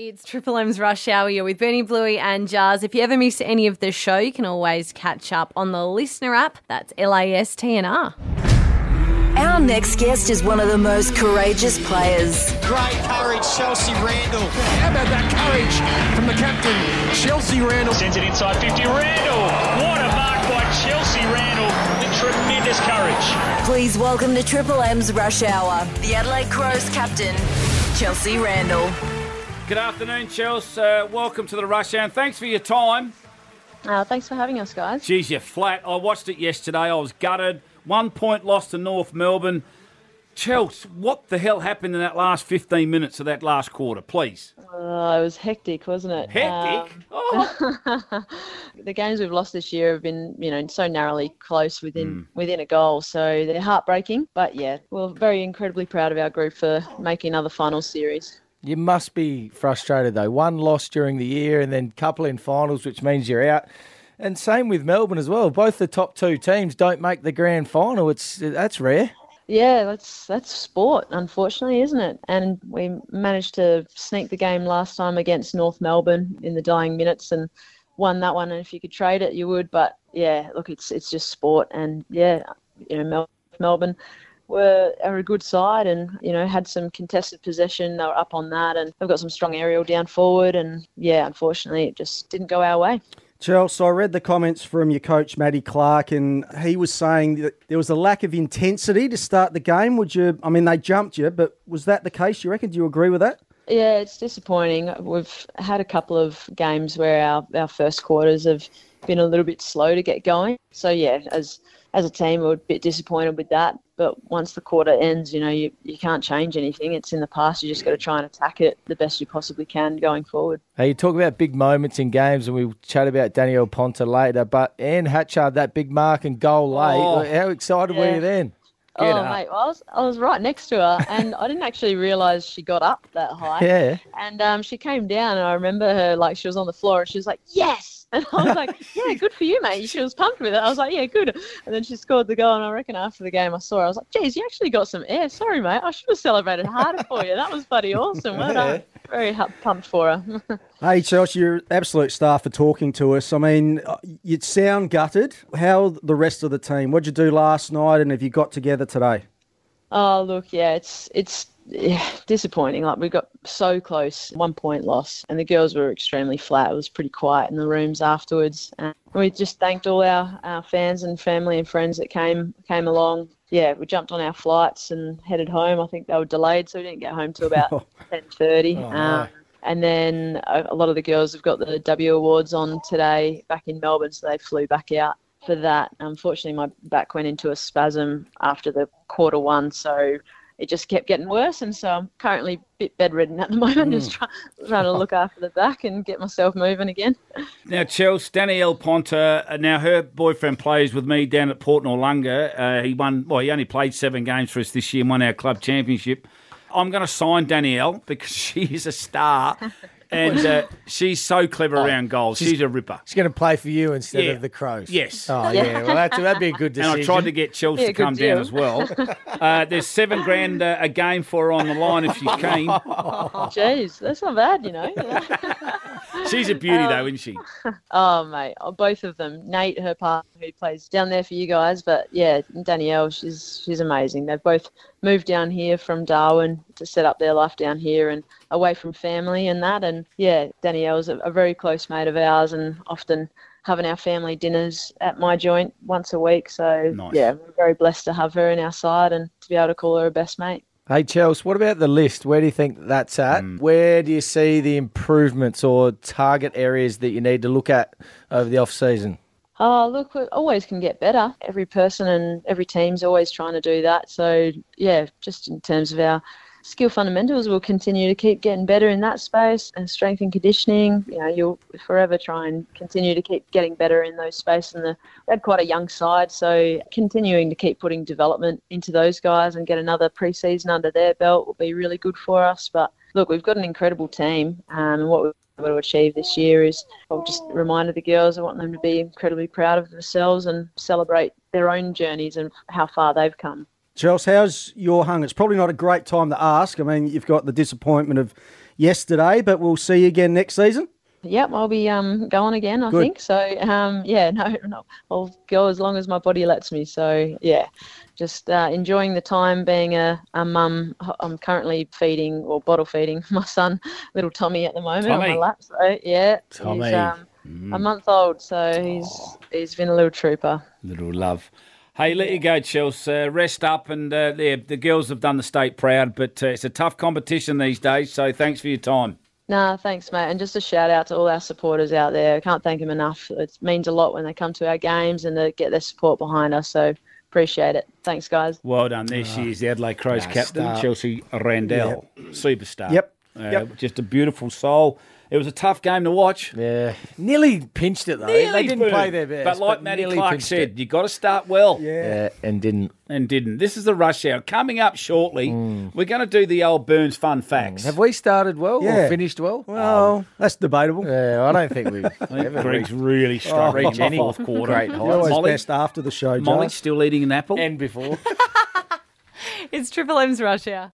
It's Triple M's Rush Hour. You're with Bernie Bluey and Jars. If you ever miss any of the show, you can always catch up on the LiSTNR app. That's L A S T N R. Our next guest is one of the most courageous players. Great courage, Chelsea Randall. How about that courage from the captain, Chelsea Randall? Sends it inside 50. Randall. What a mark by Chelsea Randall with tremendous courage. Please welcome to Triple M's Rush Hour, the Adelaide Crows captain, Chelsea Randall. Good afternoon, Chels. Uh, welcome to the Rush Hour. Thanks for your time. Uh, thanks for having us, guys. Geez, you're flat. I watched it yesterday. I was gutted. One point lost to North Melbourne. Chels, what the hell happened in that last 15 minutes of that last quarter, please? Uh, it was hectic, wasn't it? Hectic? Um, oh. the games we've lost this year have been, you know, so narrowly close within Hmm. within a goal, so they're heartbreaking. But yeah, we're very incredibly proud of our group for making another final series. You must be frustrated though. One loss during the year and then couple in finals, which means you're out. And same with Melbourne as well. Both the top two teams don't make the grand final. It's that's rare. Yeah, that's that's sport, unfortunately, isn't it? And we managed to sneak the game last time against North Melbourne in the dying minutes and won that one. And if you could trade it, you would. But yeah, look, it's it's just sport, and yeah, you know, Mel- Melbourne were are a good side, and you know, had some contested possession. They were up on that, and they've got some strong aerial down forward. And yeah, unfortunately, it just didn't go our way. Chelsea, I read the comments from your coach, Matty Clarke, and he was saying that there was a lack of intensity to start the game. Would you, I mean, they jumped you, but was that the case, you reckon? Do you agree with that? Yeah, it's disappointing. We've had a couple of games where our, our first quarters have been a little bit slow to get going. So yeah, as as a team, we're a bit disappointed with that. But once the quarter ends, you know, you, you can't change anything. It's in the past. You just got to try and attack it the best you possibly can going forward. Hey, you talk about big moments in games, and we'll chat about Danielle Ponter later. But Anne Hatchard, that big mark and goal late. Oh. How excited were you then? Get oh up. mate, well, I was I was right next to her, and I didn't actually realise she got up that high. Yeah. And um, she came down, and I remember her like she was on the floor, and she was like, "Yes!" And I was like, "Yeah, good for you, mate." She was pumped with it. I was like, "Yeah, good." And then she scored the goal, and I reckon after the game, I saw her. I was like, "Geez, you actually got some air. Sorry, mate. I should have celebrated harder for you. That was bloody awesome. Well done. Very pumped for her." Hey, Chelsea, you're absolute star for talking to us. I mean, uh, you'd sound gutted. How the rest of the team? What'd you do last night, and have you got together today? Oh, look, yeah, it's it's yeah, disappointing. Like we got so close, one point loss, and the girls were extremely flat. It was pretty quiet in the rooms afterwards. And we just thanked all our, our fans and family and friends that came came along. Yeah, we jumped on our flights and headed home. I think they were delayed, so we didn't get home till about ten thirty. um, and then a, a lot of the girls have got the W Awards on today back in Melbourne, so they flew back out for that. Unfortunately, my back went into a spasm after the quarter one, so it just kept getting worse. And so I'm currently a bit bedridden at the moment, just try, trying to look after the back and get myself moving again. Now, Chelsea, Danielle Ponter, uh, now her boyfriend plays with me down at Port Noarlunga. Uh, he won, well, he only played seven games for us this year and won our club championship. I'm going to sign Danielle because she is a star and uh, she's so clever around goals. She's, a ripper. She's going to play for you instead Yeah. of the Crows. Yes. Oh, yeah. Well, that's, that'd be a good decision. And. I tried to get Chelsea Yeah, to good come down deal. as well. Uh, there's seven grand uh, a game for her on the line if she's keen. Jeez, that's not bad, you know. She's a beauty, though, isn't she? Oh, mate, oh, both of them. Nate, her partner, who plays down there for you guys, but yeah, Danielle, she's she's amazing. They've both moved down here from Darwin to set up their life down here and away from family and that. And yeah, Danielle's a, a very close mate of ours, and often having our family dinners at my joint once a week. So Nice. yeah, we're very blessed to have her in our side and to be able to call her a best mate. Hey, Chelsea, what about the list? Where do you think that's at? Mm. Where do you see the improvements or target areas that you need to look at over the off season? Oh, look, we always can get better. Every person and every team's always trying to do that. So, yeah, just in terms of our skill fundamentals, we'll continue to keep getting better in that space and strength and conditioning. You know, you'll forever try and continue to keep getting better in those spaces. And the, we had quite a young side, so continuing to keep putting development into those guys and get another preseason under their belt will be really good for us. But look, we've got an incredible team, um, and what we've able to achieve this year is I'll just remind the girls I want them to be incredibly proud of themselves and celebrate their own journeys and how far they've come. Chelsea, how's your hung? It's probably not a great time to ask. I mean, you've got the disappointment of yesterday, but we'll see you again next season. Yep, I'll be um going again. I Good. think so. Um, yeah, no, no, I'll go as long as my body lets me. So yeah, just uh, enjoying the time being a, a mum. I'm currently feeding or bottle feeding my son, little Tommy, at the moment on my lap. So yeah, Tommy. he's um, a month old, so he's he's been a little trooper. Little love. Hey, let you go, Chelsea. Uh, rest up, and uh, yeah, the girls have done the state proud, but uh, it's a tough competition these days. So thanks for your time. Nah, thanks, mate. And just a shout out to all our supporters out there. I can't thank them enough. It means a lot when they come to our games and they get their support behind us. So appreciate it. Thanks, guys. Well done. There she is, the Adelaide Crows Ah, captain, star. Chelsea Randall, superstar. Yep. Uh, Yep. Just a beautiful soul. It was a tough game to watch. Yeah, nearly pinched it though. they didn't burned. play their best, But like Matty nearly Clarke said, it. you got to start well. yeah, and didn't. And didn't. This is the rush hour. Coming up shortly, hmm. we're going to do the old Burns fun hmm. facts. Have we started well Yeah. or finished well? Well, um, that's debatable. Yeah, I don't think we've ever Greg's reached, really struck reached in the any fourth quarter. great You're always Molly? best after the show, Molly Josh. still eating an apple. And before. It's Triple M's Rush Hour.